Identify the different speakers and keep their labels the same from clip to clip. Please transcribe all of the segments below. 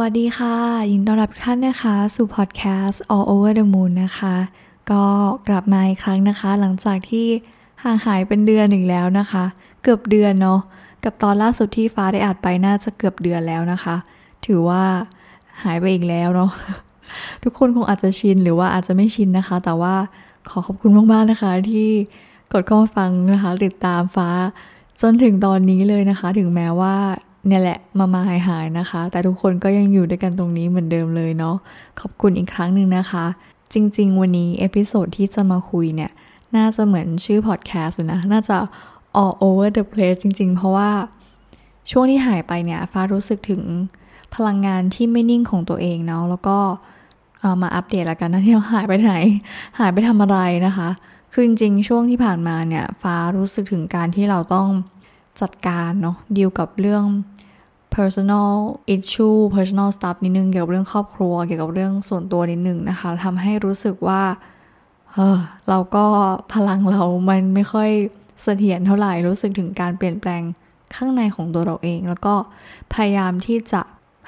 Speaker 1: วัสดีค่ะ ยินดีต้อนรับทุกท่านนะคะ สู่พอดแคสต์ All Over the Moon นะคะ ก็กลับมาอีกครั้งนะคะ หลังจากที่ห่างหายเป็นเดือนหนึ่งแล้วนะคะ เกือบเดือนเนาะกับตอนล่าสุดที่ฟ้าได้อัดไปน่าจะเกือบเดือนแล้วนะคะ ถือว่าหายไปอีกแล้วเนาะทุกคนคงอาจจะชินหรือว่าอาจจะไม่ชินนะคะ แต่ว่าขอขอบคุณมากๆนะคะ ที่กดเข้ามาฟังนะคะ ติดตามฟ้าจนถึงตอนนี้เลยนะคะ ถึงแม้ว่า เนี่ยแหละมามาหายหายนะคะ แต่ทุกคนก็ยังอยู่ด้วยกันตรงนี้เหมือนเดิมเลยเนาะขอบคุณอีกครั้งหนึ่งนะคะ จริง ๆ วันนี้ episode ที่จะมาคุยเนี่ย น่าจะเหมือนชื่อพอดแคสต์นะ น่าจะ all over the place จริง ๆ เพราะว่าช่วงที่หายไปเนี่ย ฟ้ารู้สึกถึงพลังงานที่ไม่นิ่งของตัวเองเนาะแล้วก็เอามาอัปเดตแล้วกันนะที่เราหายไปไหน หายไปทำอะไรนะคะ คือจริงๆช่วงที่ผ่านมาเนี่ย ฟ้ารู้สึกถึงการที่เราต้องจัดการเนาะดีลกับเรื่อง personal issue personal stuff นิดนึง เกี่ยวกับเรื่องครอบครัว เกี่ยวกับเรื่องส่วนตัวนิดนึงนะคะทำให้รู้สึกว่า เออเราก็พลังเรามันไม่ค่อยเสถียรเท่าไหร่ รู้สึกถึงการเปลี่ยนแปลงข้างในของตัวเราเอง แล้วก็พยายามที่จะ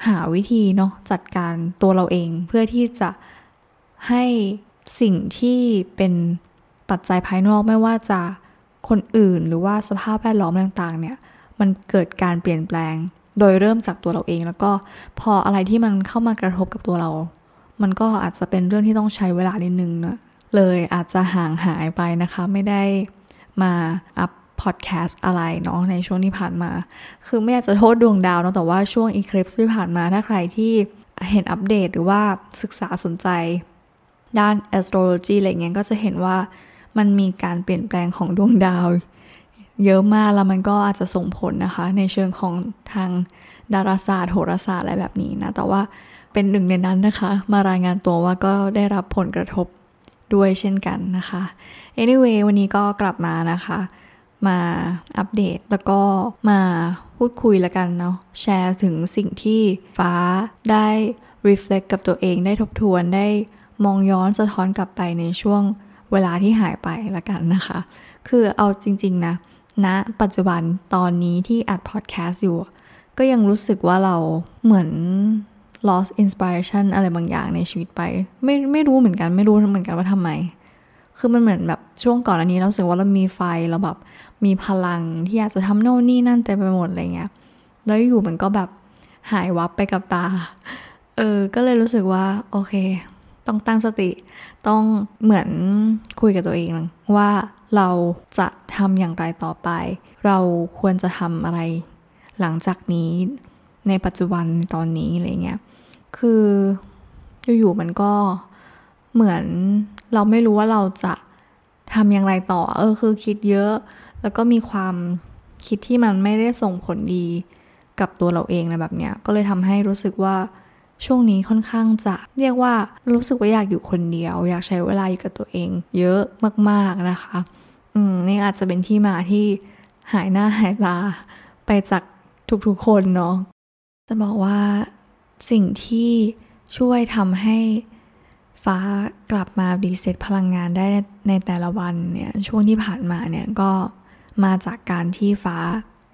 Speaker 1: หาวิธีเนาะจัดการตัวเราเอง เพื่อที่จะให้สิ่งที่เป็นปัจจัยภายนอกไม่ว่าจะคนอื่นหรือว่าสภาพแวดล้อมต่างๆเนี่ยมันเกิดการเปลี่ยนแปลง โดยเริ่มจากตัวเราเอง แล้วก็พออะไรที่มันเข้ามากระทบกับตัวเรา มันก็อาจจะเป็นเรื่องที่ต้องใช้เวลานิดนึงนะเลยอาจจะห่างหายไปนะคะ ไม่ได้มาอัพพอดแคสต์อะไรเนาะในช่วงที่ผ่านมา คือไม่อยากจะโทษดวงดาวเนาะแต่ว่าช่วงอีคลิปที่ผ่านมาถ้าใครที่เห็นอัปเดตหรือว่าศึกษาสนใจ ด้าน astrology อะไรเงี้ยก็จะเห็นว่ามันมีการเปลี่ยนแปลงของดวงดาว เยอะมากแล้วมันก็อาจจะส่งผลนะคะ ในเชิงของทางดาราศาสตร์โหราศาสตร์อะไรแบบนี้นะ แต่ว่าเป็นหนึ่งในนั้นนะคะ มารายงานตัวว่าก็ได้รับผลกระทบด้วยเช่นกันนะคะ anyway วันนี้ก็กลับมานะคะ มาอัปเดตแล้วก็มาพูดคุยแล้วกันเนาะแชร์ถึงสิ่งที่ฟ้าได้ reflect กับตัวเองได้ทบทวนได้มองย้อนสะท้อนกลับไปในช่วงเวลาที่หายไปละกันนะคะ คือเอาจริง ๆ นะ ณนะปัจจุบันตอนนี้ที่อัดพอดแคสต์อยู่ ก็ยังรู้สึกว่าเราเหมือน lost inspiration อะไรบางอย่างในชีวิตไป ไม่ไม่รู้เหมือนกัน ไม่รู้เหมือนกันว่าทำไม คือมันเหมือนแบบช่วงก่อนอันนี้เราสึกว่าเรามีไฟเราแบบมีพลังที่อยากจะทำโน่นนี่นั่นเต็มไปหมดอะไรเงี้ยแล้วอยู่มันก็แบบหายวับไปกับตา เออ ก็เลยรู้สึกว่า โอเค ต้องตั้งสติ ต้องเหมือนคุยกับตัวเองว่าเราจะ ทำอย่างไรต่อไป เราควรจะทำอะไรหลังจากนี้ในปัจจุบันตอนนี้อะไรเงี้ย คืออยู่ๆมันก็เหมือนเราไม่รู้ว่าเราจะทำอย่างไรต่อ เออคือคิดเยอะ แล้วก็มีความคิดที่มันไม่ได้ส่งผลดีกับตัวเราเองอะแบบเนี้ย ก็เลยทำให้รู้สึกว่าช่วงนี้ค่อนข้างจะเรียกว่ารู้สึกว่าอยากอยู่คนเดียว อยากใช้เวลาอยู่กับตัวเอง เยอะมากๆนะคะ อืมนี่อาจจะเป็นที่มาที่หายหน้าหายตาไปจากทุกๆคนเนาะจะบอกว่าสิ่งที่ช่วยทำให้ฟ้ากลับมาดีเซ็ตพลังงานได้ในแต่ละวันเนี่ยช่วงที่ผ่านมาเนี่ยก็มาจากการที่ฟ้า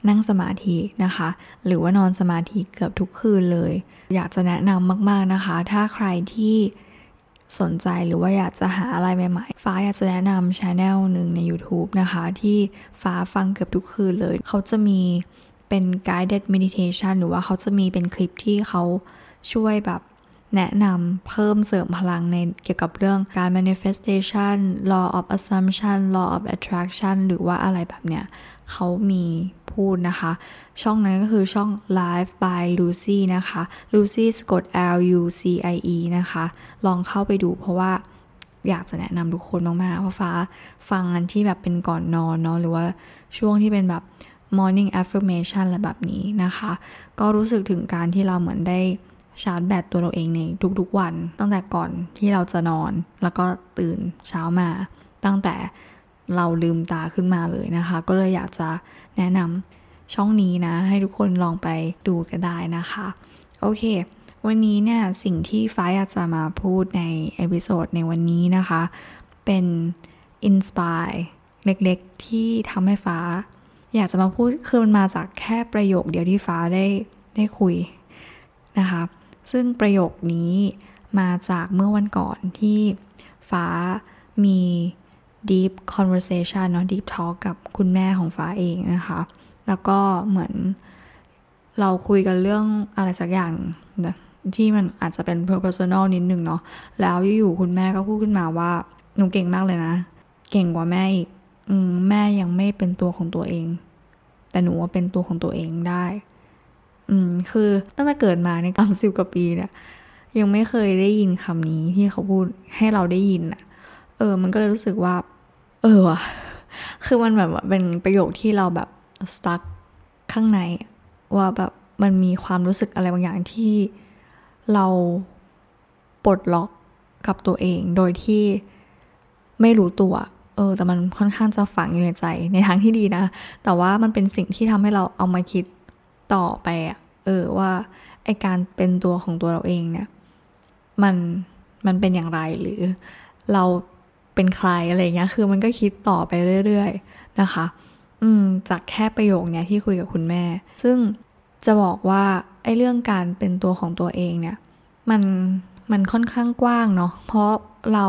Speaker 1: นั่งสมาธินะคะ หรือว่านอนสมาธิเกือบทุกคืนเลย อยากจะแนะนำมาก ๆนะคะ ถ้าใครที่ สนใจหรือว่าอยากจะหาอะไรใหม่ๆ ฟ้าอยากจะแนะนำช anel หนึ่งใน YouTube นะคะ ที่ฟ้าฟังเกือบทุกคืนเลย เขาจะมีเป็น guided meditation หรือว่าเขาจะมีเป็นคลิปที่เขาช่วยแบบ แนะนำเพิ่มเสริมพลังในเกี่ยวกับเรื่องการ manifestation law of assumption law of attraction หรือว่าอะไรแบบเนี้ยเขามีพูดนะคะ ช่องนั้นก็คือช่อง Live by Lucy นะคะ Lucy สกด L U C I E นะคะ ลองเข้าไปดูเพราะว่าอยากจะแนะนำทุกคนมากๆเพราะฟ้าฟังอันที่แบบเป็นก่อนนอนเนาะหรือว่าช่วงที่เป็นแบบ morning affirmation อะไรแบบนี้นะคะ ก็รู้สึกถึงการที่เราเหมือนได้ ชาร์จแบตตัวเราเองในทุกๆวัน ตั้งแต่ก่อนที่เราจะนอน แล้วก็ตื่นเช้ามา ตั้งแต่เราลืมตาขึ้นมาเลยนะคะ ก็เลยอยากจะแนะนำช่องนี้นะ ให้ทุกคนลองไปดูกันได้นะคะ โอเค วันนี้เนี่ยสิ่งที่ฟ้าอยากจะมาพูดในepisode ในวันนี้นะคะ เป็น inspire เล็กๆ ที่ทำให้ฟ้า อยากจะมาพูดคือมันมาจากแค่ประโยคเดียวที่ฟ้าได้ได้คุยนะคะ ซึ่งประโยคนี้มาจากเมื่อวันก่อนที่ฟ้ามี deep conversation เนาะ deep talk กับคุณแม่ของฟ้าเองนะคะ แล้วก็เหมือนเราคุยกันเรื่องอะไรสักอย่างนะที่มันอาจจะเป็น personal นิดนึงเนาะ แล้วอยู่ๆคุณแม่ก็พูดขึ้นมาว่า หนูเก่งมากเลยนะ เก่งกว่าแม่อีกอมแม่ยังไม่เป็นตัวของตัวเอง แต่หนูว่าเป็นตัวของตัวเองได้ อืม คือตั้งแต่เกิดมาในกำสิบกว่าปีเนี่ย ยังไม่เคยได้ยินคำนี้ที่เขาพูดให้เราได้ยินอะเออ มันก็เลยรู้สึกว่า เออว่ะ คือมันแบบเป็นประโยคที่เราแบบ stuck ข้างในว่าแบบมันมีความรู้สึกอะไรบางอย่างที่เราปลดล็อกกับตัวเอง โดยที่ไม่รู้ตัว เออ แต่มันค่อนข้างจะฝังอยู่ในใจในทางที่ดีนะ แต่ว่ามันเป็นสิ่งที่ทำให้เราเอามาคิด ต่อไปอะเออว่าไอการเป็นตัวของตัวเราเองเนี่ยมันมันเป็นอย่างไรหรือเราเป็นใครอะไรเงี้ย คือมันก็คิดต่อไปเรื่อยๆนะคะ อืมจากแค่ประโยคเนี้ยที่คุยกับคุณแม่ ซึ่งจะบอกว่าไอ้เรื่องการเป็นตัวของตัวเองเนี่ย มันมันค่อนข้างกว้างเนาะเพราะเรา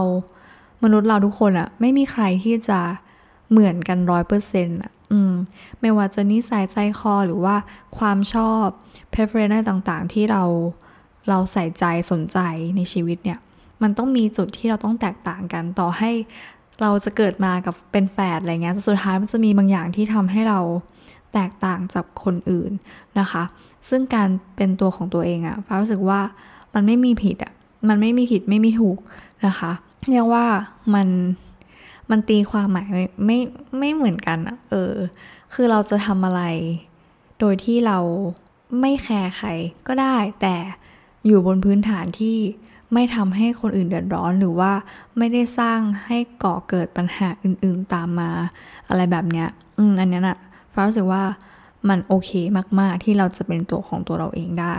Speaker 1: มนุษย์เราทุกคนอะไม่มีใครที่จะเหมือนกันร้อยเปอร์เซ็นต์อะ อืม ไม่ว่าจะนิสัยใจคอหรือว่าความชอบ preference ต่างๆ ที่เราเราใส่ใจสนใจในชีวิตเนี่ย มันต้องมีจุดที่เราต้องแตกต่างกันต่อให้เราจะเกิดมากับเป็นแฝดอะไรเงี้ยแต่สุดท้ายมันจะมีบางอย่างที่ทำให้เราแตกต่างจากคนอื่นนะคะ ซึ่งการเป็นตัวของตัวเองอะฟ้ารู้สึกว่ามันไม่มีผิดอะมันไม่มีผิดไม่มีถูกนะคะ เรียกว่ามัน มันตีความหมายไม่ไม่ไม่เหมือนกันอะเออ คือเราจะทำอะไร โดยที่เราไม่แคร์ใครก็ได้ แต่อยู่บนพื้นฐานที่ไม่ทำให้คนอื่นเดือดร้อนหรือว่าไม่ได้สร้างให้ก่อเกิดปัญหาอื่นๆตามมา อะไรแบบเนี้ย อืมอันนี้น่ะฟ้ารู้สึกว่ามันโอเคมากๆ ที่เราจะเป็นตัวของตัวเราเองได้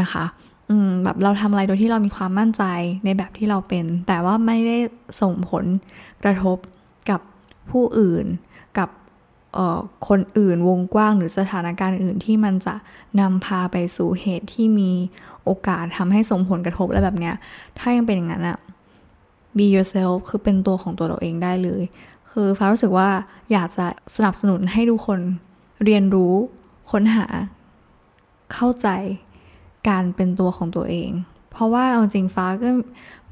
Speaker 1: นะคะ อืมแบบเราทำอะไรโดยที่เรามีความมั่นใจในแบบที่เราเป็น แต่ว่าไม่ได้ส่งผลกระทบกับผู้อื่น กับคนอื่นวงกว้างหรือสถานการณ์อื่นที่มันจะนำพาไปสู่เหตุที่มีโอกาสทำให้ส่งผลกระทบอะไรแบบเนี้ย ถ้ายังเป็นอย่างนั้นอะ be yourself คือเป็นตัวของตัวเราเองได้เลย คือฟ้ารู้สึกว่าอยากจะสนับสนุนให้ทุกคนเรียนรู้ค้นหาเข้าใจ การเป็นตัวของตัวเอง เพราะว่าเอาจริงฟ้าก็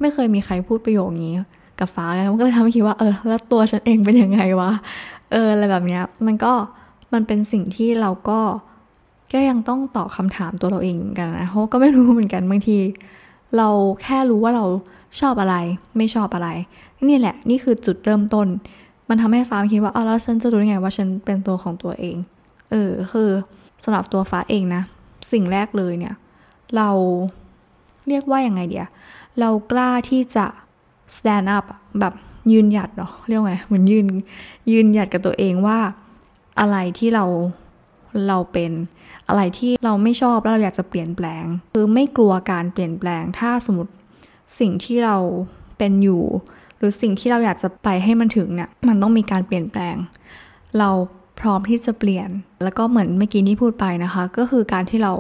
Speaker 1: ไม่เคยมีใครพูดประโยคนี้กับฟ้าเลยมันก็เลยทำให้คิดว่าเออแล้วตัวฉันเองเป็นยังไงวะเอออะไรแบบเนี้ยมันก็มันเป็นสิ่งที่เราก็ก็ยังต้องตอบคำถามตัวเราเองเหมือนกันนะเพราะก็ไม่รู้เหมือนกันบางที เราแค่รู้ว่าเราชอบอะไร ไม่ชอบอะไร นี่แหละ นี่คือจุดเริ่มต้น มันทำให้ฟ้าคิดว่าอ๋อแล้วฉันจะรู้ยังไงว่าฉันเป็นตัวของตัวเอง เออคือสำหรับตัวฟ้าเองนะ สิ่งแรกเลยเนี่ย เราเรียกว่าอยังไงเดียเรากล้าที่จะ stand up แบบยืนหยัดเนาะเรียกว่าเหมือนยืนยืนหยัดกับตัวเองว่าอะไรที่เราเราเป็นอะไรที่เราไม่ชอบแล้วเราอยากจะเปลี่ยนแปลง คือไม่กลัวการเปลี่ยนแปลง ถ้าสมมติสิ่งที่เราเป็นอยู่ หรือสิ่งที่เราอยากจะไปให้มันถึงเนี่ยมันต้องมีการเปลี่ยนแปลง เราพร้อมที่จะเปลี่ยน แล้วก็เหมือนเมื่อกี้ที่พูดไปนะคะ ก็คือการที่เรา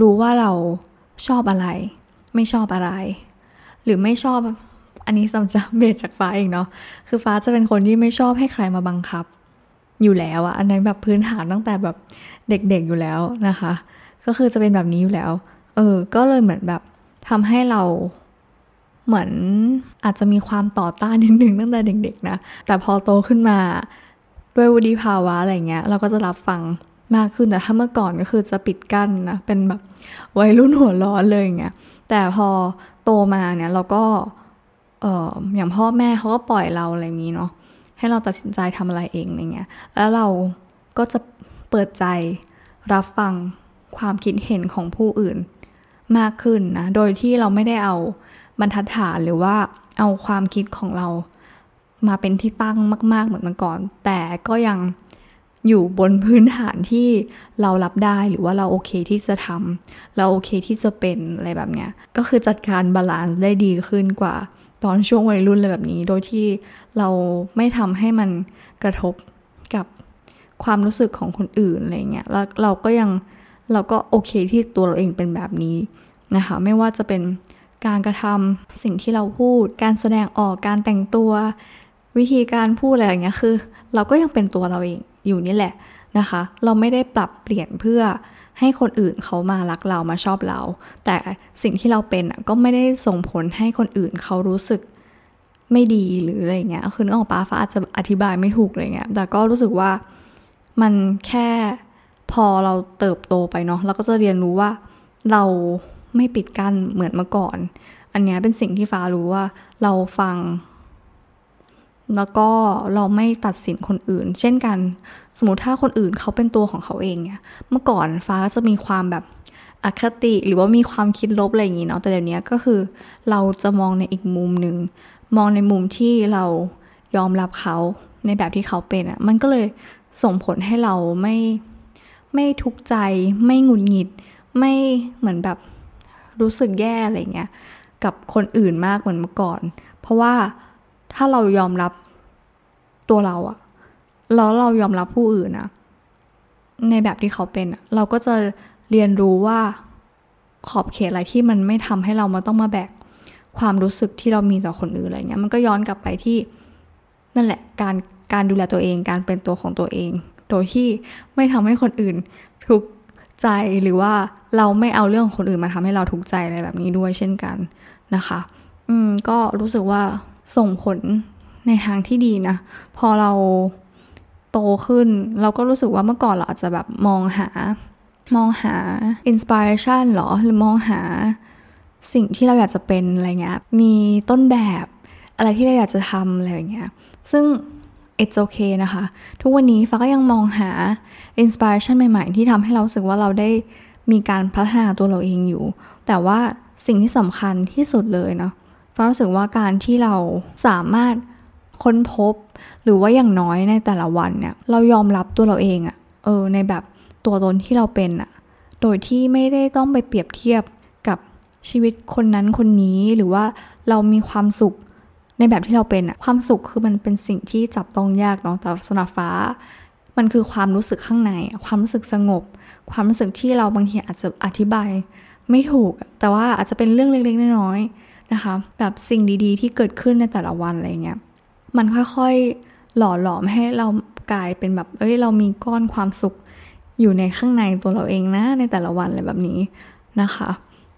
Speaker 1: รู้ว่าเราชอบอะไร ไม่ชอบอะไร หรือไม่ชอบอันนี้สำจะเบสจากฟ้าเองเนาะคือฟ้าจะเป็นคนที่ไม่ชอบให้ใครมาบังคับ อยู่แล้วอะอันนั้นแบบพื้นฐานตั้งแต่แบบเด็กๆอยู่แล้วนะคะ ก็คือจะเป็นแบบนี้อยู่แล้ว เออ ก็เลยเหมือนแบบทำให้เราเหมือนอาจจะมีความต่อต้านนิดนึงตั้งแต่เด็กๆนะ แต่พอโตขึ้นมาด้วยวุฒิภาวะอะไรเงี้ย เราก็จะรับฟัง มากขึ้นแต่ถ้าเมื่อก่อนก็คือจะปิดกั้นนะเป็นแบบวัยรุ่นหัวร้อนเลยอย่างเงี้ยแต่พอโตมาเนี่ยเราก็เอออย่างพ่อแม่เขาก็ปล่อยเราอะไรนี้เนาะให้เราตัดสินใจทำอะไรเองอะไรเงี้ยแล้วเราก็จะเปิดใจรับฟังความคิดเห็นของผู้อื่นมากขึ้นนะโดยที่เราไม่ได้เอาบรรทัดฐานหรือว่าเอาความคิดของเรามาเป็นที่ตั้งมาก ๆ เหมือนเมื่อก่อน แต่ก็ยัง อยู่บนพื้นฐานที่เรารับได้หรือว่าเราโอเคที่จะทำเราโอเคที่จะเป็นอะไรแบบเนี้ยก็คือจัดการ balance ได้ดีขึ้นกว่าตอนช่วงวัยรุ่นเลยแบบนี้ โดยที่เราไม่ทำให้มันกระทบกับความรู้สึกของคนอื่นอะไรเงี้ยแล้วเราก็ยังเราก็โอเคที่ตัวเราเองเป็นแบบนี้นะคะ ไม่ว่าจะเป็นการกระทำสิ่งที่เราพูด การแสดงออกการแต่งตัว วิธีการพูดอะไรอย่างเงี้ยคือ เราก็ยังเป็นตัวเราเองอยู่นี่แหละนะคะ เราไม่ได้ปรับเปลี่ยนเพื่อให้คนอื่นเขามารักเรามาชอบเรา แต่สิ่งที่เราเป็นก็ไม่ได้ส่งผลให้คนอื่นเขารู้สึกไม่ดีหรืออะไรเงี้ย คือนึกออกปะฟ้าอาจจะอธิบายไม่ถูกอะไรเงี้ย แต่ก็รู้สึกว่ามันแค่พอเราเติบโตไปเนาะเราก็จะเรียนรู้ว่าเราไม่ปิดกั้นเหมือนเมื่อก่อน อันนี้เป็นสิ่งที่ฟ้ารู้ว่าเราฟัง แล้วก็เราไม่ตัดสินคนอื่น เช่นกัน สมมติถ้าคนอื่นเขาเป็นตัวของเขาเองเนี่ยเมื่อก่อนฟ้าจะมีความแบบอคติหรือว่ามีความคิดลบอะไรอย่างนี้เนาะแต่เดี๋ยวนี้ก็คือเราจะมองในอีกมุมหนึ่งมองในมุมที่เรายอมรับเขาในแบบที่เขาเป็นอะ่ะมันก็เลยส่งผลให้เราไม่ไม่ทุกข์ใจ ไม่หงุดหงิด ไม่เหมือนแบบรู้สึกแย่อะไรเงี้ยกับคนอื่นมากเหมือนเมื่อก่อน เพราะว่า ถ้าเรายอมรับตัวเราอะแล้วเรายอมรับผู้อื่นอะในแบบที่เขาเป็นเราก็จะเรียนรู้ว่าขอบเขตอะไรที่มันไม่ทำให้เรามาต้องมาแบกความรู้สึกที่เรามีต่อคนอื่นอะไรเงี้ยมันก็ย้อนกลับไปที่นั่นแหละการการดูแลตัวเอง การเป็นตัวของตัวเอง โดยที่ไม่ทำให้คนอื่นทุกข์ใจหรือว่าเราไม่เอาเรื่องของคนอื่นมาทำให้เราทุกข์ใจอะไรแบบนี้ด้วยเช่นกันนะคะ อืมก็รู้สึกว่า ส่งผลในทางที่ดีนะ พอเราโตขึ้น เราก็รู้สึกว่าเมื่อก่อนเราอาจจะแบบมองหา มองหาอินสปิเรชันหรอ หรือมองหาสิ่งที่เราอยากจะเป็นอะไรเงี้ย มีต้นแบบอะไรที่เราอยากจะทำอะไรอย่างเงี้ย ซึ่ง it's okay นะคะ ทุกวันนี้ฟ้าก็ยังมองหา inspiration ใหม่ๆ ที่ทำให้เราสึกว่าเราได้มีการพัฒนาตัวเราเองอยู่ แต่ว่าสิ่งที่สำคัญที่สุดเลยเนาะ ฟ้ารู้สึกว่าการที่เราสามารถค้นพบ หรือว่าอย่างน้อยในแต่ละวันเนี่ย เรายอมรับตัวเราเองอะเออ ในแบบตัวตนที่เราเป็นอะโดยที่ไม่ได้ต้องไปเปรียบเทียบกับชีวิตคนนั้นคนนี้หรือว่าเรามีความสุขในแบบที่เราเป็นอะความสุขคือมันเป็นสิ่งที่จับต้องยากเนาะแต่สำหรับฟ้า มันคือความรู้สึกข้างใน ความรู้สึกสงบ ความรู้สึกที่เราบางทีอาจจะอธิบาย ไม่ถูก แต่ว่าอาจจะเป็นเรื่องเล็กๆน้อยๆ นะคะ แบบสิ่งดีๆ ที่เกิดขึ้นในแต่ละวันอะไรเงี้ย มันค่อยๆหล่อหลอมให้เรากลายเป็นแบบ เอ้ย เรามีก้อนความสุขอยู่ในข้างในตัวเราเองนะ ในแต่ละวันอะไรแบบนี้นะคะ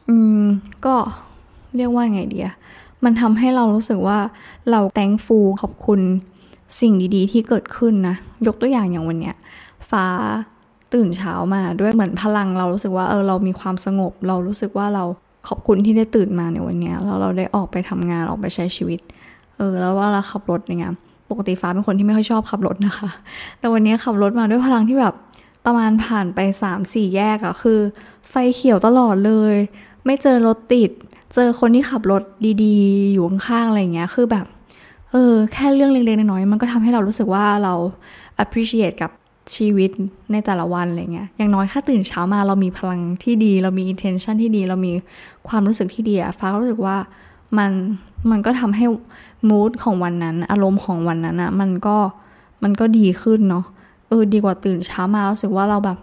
Speaker 1: อืม ก็เรียกว่าไงเดีย มันทำให้เรารู้สึกว่าเราแตงฟูขอบคุณสิ่งดีๆ ที่เกิดขึ้นนะ ยกตัวอย่างอย่างวันเนี้ย ฟ้าตื่นเช้ามาด้วยเหมือนพลังเรารู้สึกว่าเออเรามีความสงบ เรารู้สึกว่าเรา ขอบคุณที่ได้ตื่นมาในวันนี้แล้วเราได้ออกไปทำงานออกไปใช้ชีวิต เออ แล้วว่าเราขับรถเนี่ยปกติฟ้าเป็นคนที่ไม่ค่อยชอบขับรถนะคะ แต่วันนี้ขับรถมาด้วยพลังที่แบบประมาณผ่านไปสามสี่แยกอะคือ ไฟเขียวตลอดเลย ไม่เจอรถติด เจอคนที่ขับรถดีๆ อยู่ข้างๆอะไรเงี้ยคือแบบเออแค่เรื่องเล็กๆน้อยๆมันก็ทำให้เรารู้สึกว่าเรา appreciate กับ ชีวิตในแต่ละวันอะไรเงี้ย อย่างน้อยแค่ตื่นเช้ามาเรามีพลังที่ดี เรามี intention ที่ดี เรามีความรู้สึกที่ดีอะฟ้ารู้สึกว่ามันมันก็ทำให้ mood ของวันนั้น อารมณ์ของวันนั้นอะมันก็มันก็ดีขึ้นเนาะ เออดีกว่าตื่นเช้ามารู้สึกว่าเราแบบ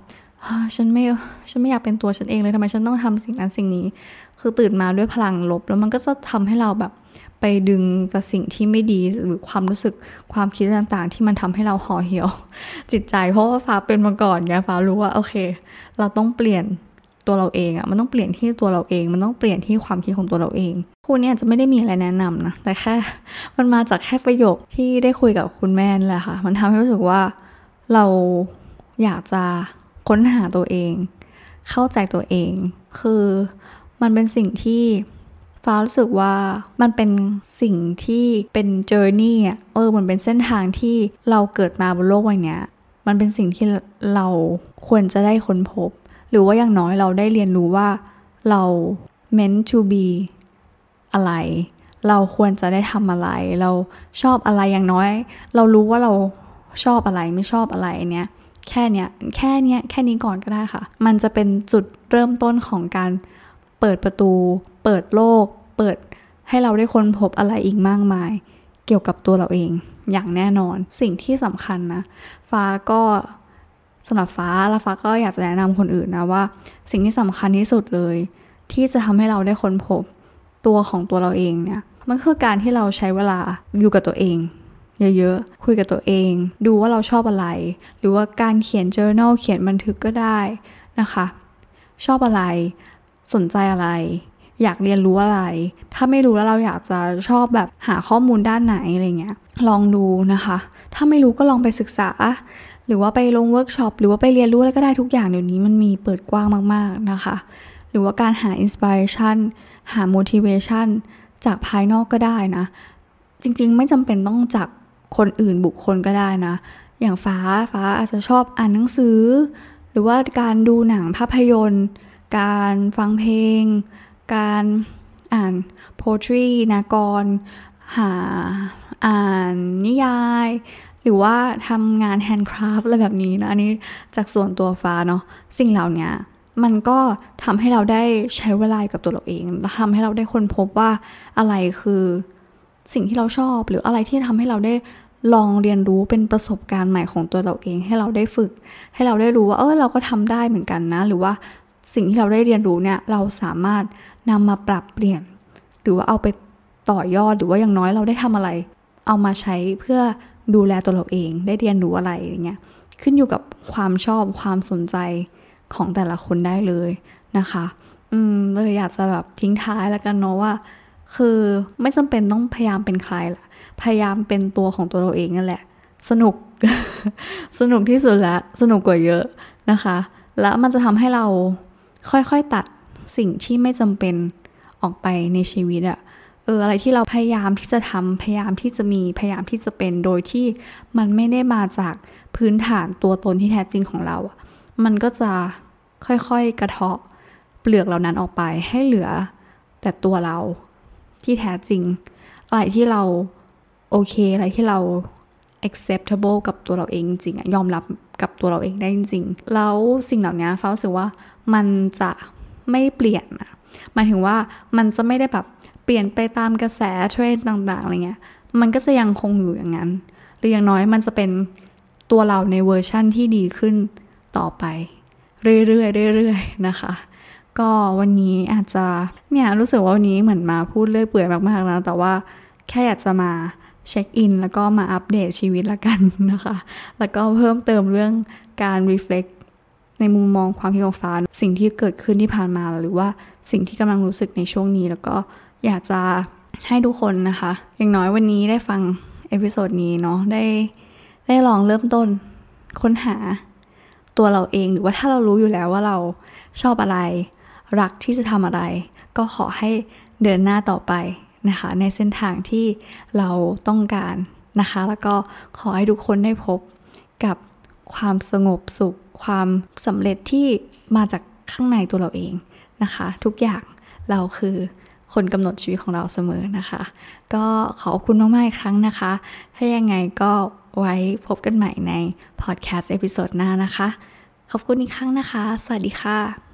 Speaker 1: ฉันไม่ฉันไม่อยากเป็นตัวฉันเองเลยทำไมฉันต้องทำสิ่งนั้นสิ่งนี้ คือตื่นมาด้วยพลังลบ แล้วมันก็จะทำให้เราแบบ ไปดึงกับสิ่งที่ไม่ดีหรือความรู้สึกความคิดต่างๆ ที่มันทำให้เราห่อเหี่ยว จิตใจ เพราะว่าฟ้าเป็นมาก่อนไงฟ้ารู้ว่าโอเค เราต้องเปลี่ยนตัวเราเองอะ่ะมันต้องเปลี่ยนที่ตัวเราเอง มันต้องเปลี่ยนที่ความคิดของตัวเราเองคุณเนี่ยจะไม่ได้มีอะไรแนะนำนะแต่แค่มันมาจากแค่ประโยคที่ได้คุยกับคุณแม่แหละค่ะ มันทำให้รู้สึกว่าเราอยากจะค้นหาตัวเอง เข้าใจตัวเอง คือมันเป็นสิ่งที่ ฟ้ารู้สึกว่ามันเป็นสิ่งที่เป็นเจอร์นี่อะเออมันเป็นเส้นทางที่เราเกิดมาบนโลกใบนี้มันเป็นสิ่งที่เราควรจะได้ค้นพบ หรือว่าอย่างน้อยเราได้เรียนรู้ว่าเรา meant to be อะไร เราควรจะได้ทำอะไร เราชอบอะไรอย่างน้อย เรารู้ว่าเราชอบอะไรไม่ชอบอะไรเนี้ยแค่เนี้ยแค่เนี้ยแค่นี้ก่อนก็ได้ค่ะ มันจะเป็นจุดเริ่มต้นของการเปิดประตู เปิดโลก เปิดให้เราได้ค้นพบอะไรอีกมากมาย เกี่ยวกับตัวเราเองอย่างแน่นอนสิ่งที่สำคัญนะ ฟ้าก็สำหรับฟ้าแล้วฟ้าก็อยากจะแนะนำคนอื่นนะว่า สิ่งที่สำคัญที่สุดเลย ที่จะทำให้เราได้ค้นพบตัวของตัวเราเองเนี่ยมันคือการที่เราใช้เวลาอยู่กับตัวเองเยอะๆ คุยกับตัวเอง ดูว่าเราชอบอะไร หรือว่าการเขียน journal เขียนบันทึกก็ได้นะคะ ชอบอะไร สนใจอะไร อยากเรียนรู้อะไร ถ้าไม่รู้แล้วเราอยากจะชอบแบบหาข้อมูลด้านไหนอะไรเงี้ย ลองดูนะคะ ถ้าไม่รู้ก็ลองไปศึกษา หรือว่าไปลงเวิร์กช็อปหรือว่าไปเรียนรู้อะไรก็ได้ทุกอย่างเดี๋ยวนี้มันมีเปิดกว้างมากๆนะคะ หรือว่าการหา inspiration หา motivation จากภายนอกก็ได้นะ จริงๆ ไม่จำเป็นต้องจากคนอื่นบุคคลก็ได้นะ อย่างฟ้าฟ้าอาจจะชอบอ่านหนังสือ หรือว่าการดูหนังภาพยนตร์ การฟังเพลง การอ่าน poetry นากร หาอ่านนิยาย หรือว่าทำงานแฮนด์คราฟอะไรแบบนี้นะอันนี้จากส่วนตัวฟ้าเนาะสิ่งเหล่านี้มันก็ทำให้เราได้ใช้เวลากับตัวเราเองและทำให้เราได้ค้นพบว่าอะไรคือสิ่งที่เราชอบ หรืออะไรที่ทำให้เราได้ลองเรียนรู้เป็นประสบการณ์ใหม่ของตัวเราเอง ให้เราได้ฝึก ให้เราได้รู้ว่าเออเราก็ทำได้เหมือนกันนะ หรือว่า สิ่งที่เราได้เรียนรู้เนี่ยเราสามารถนำมาปรับเปลี่ยน หรือว่าเอาไปต่อยอดหรือว่าอย่างน้อยเราได้ทำอะไร เอามาใช้เพื่อดูแลตัวเราเองได้เรียนรู้อะไรอย่างเงี้ยขึ้นอยู่กับความชอบความสนใจของแต่ละคนได้เลยนะคะ อืมเลยอยากจะแบบทิ้งท้ายแล้วกันเนาะว่า คือไม่จำเป็นต้องพยายามเป็นใครละพยายามเป็นตัวของตัวเราเองนั่นแหละ สนุก สนุกที่สุดแล้วสนุกกว่าเยอะนะคะ แล้วมันจะทำให้เรา ค่อยๆตัดสิ่งที่ไม่จำเป็นออกไปในชีวิตอะเอออะไรที่เราพยายามที่จะทำพยายามที่จะมีพยายามที่จะเป็นโดยที่มันไม่ได้มาจากพื้นฐานตัวตนที่แท้จริงของเรา มันก็จะค่อยๆกระเทาะเปลือกเหล่านั้นออกไปให้เหลือแต่ตัวเราที่แท้จริง อะไรที่เราโอเคอะไรที่เรา acceptable กับตัวเราเองจริงยอมรับกับตัวเราเองได้จริง แล้วสิ่งเหล่านี้ฟ้ารู้สึกว่า มันจะไม่เปลี่ยนนะหมายถึงว่ามันจะไม่ได้แบบเปลี่ยนไปตามกระแสเทรนด์ต่างๆอะไรเงี้ย มันก็จะยังคงอยู่อย่างนั้น หรืออย่างน้อยมันจะเป็นตัวเราในเวอร์ชั่นที่ดีขึ้นต่อไป เรื่อยๆเรื่อยๆนะคะ ก็วันนี้อาจจะเนี่ยรู้สึกว่าวันนี้เหมือนมาพูดเรื่อยเปื่อยมากๆนะแต่ว่าแค่อยากจะมาเช็คอินแล้วก็มาอัปเดตชีวิตละกันนะคะ แล้วก็เพิ่มเติมเรื่องการรีเฟล็ก ในมุมมองความคิดของฟ้า สิ่งที่เกิดขึ้นที่ผ่านมาหรือว่าสิ่งที่กำลังรู้สึกในช่วงนี้ แล้วก็อยากจะให้ทุกคนนะคะ อย่างน้อยวันนี้ได้ฟังเอพิโซดนี้เนาะได้ได้ลองเริ่มต้นค้นหาตัวเราเองหรือว่าถ้าเรารู้อยู่แล้วว่าเราชอบอะไร รักที่จะทำอะไร ก็ขอให้เดินหน้าต่อไปนะคะ ในเส้นทางที่เราต้องการนะคะ แล้วก็ขอให้ทุกคนได้พบกับความสงบสุข ความสำเร็จที่มาจากข้างในตัวเราเองนะคะ ทุกอย่างเราคือคนกำหนดชีวิตของเราเสมอนะคะ ก็ขอบคุณมากๆอีกครั้งนะคะ ถ้ายังไงก็ไว้พบกันใหม่ในพอดแคสต์ episode หน้านะคะ ขอบคุณอีกครั้งนะคะ สวัสดีค่ะ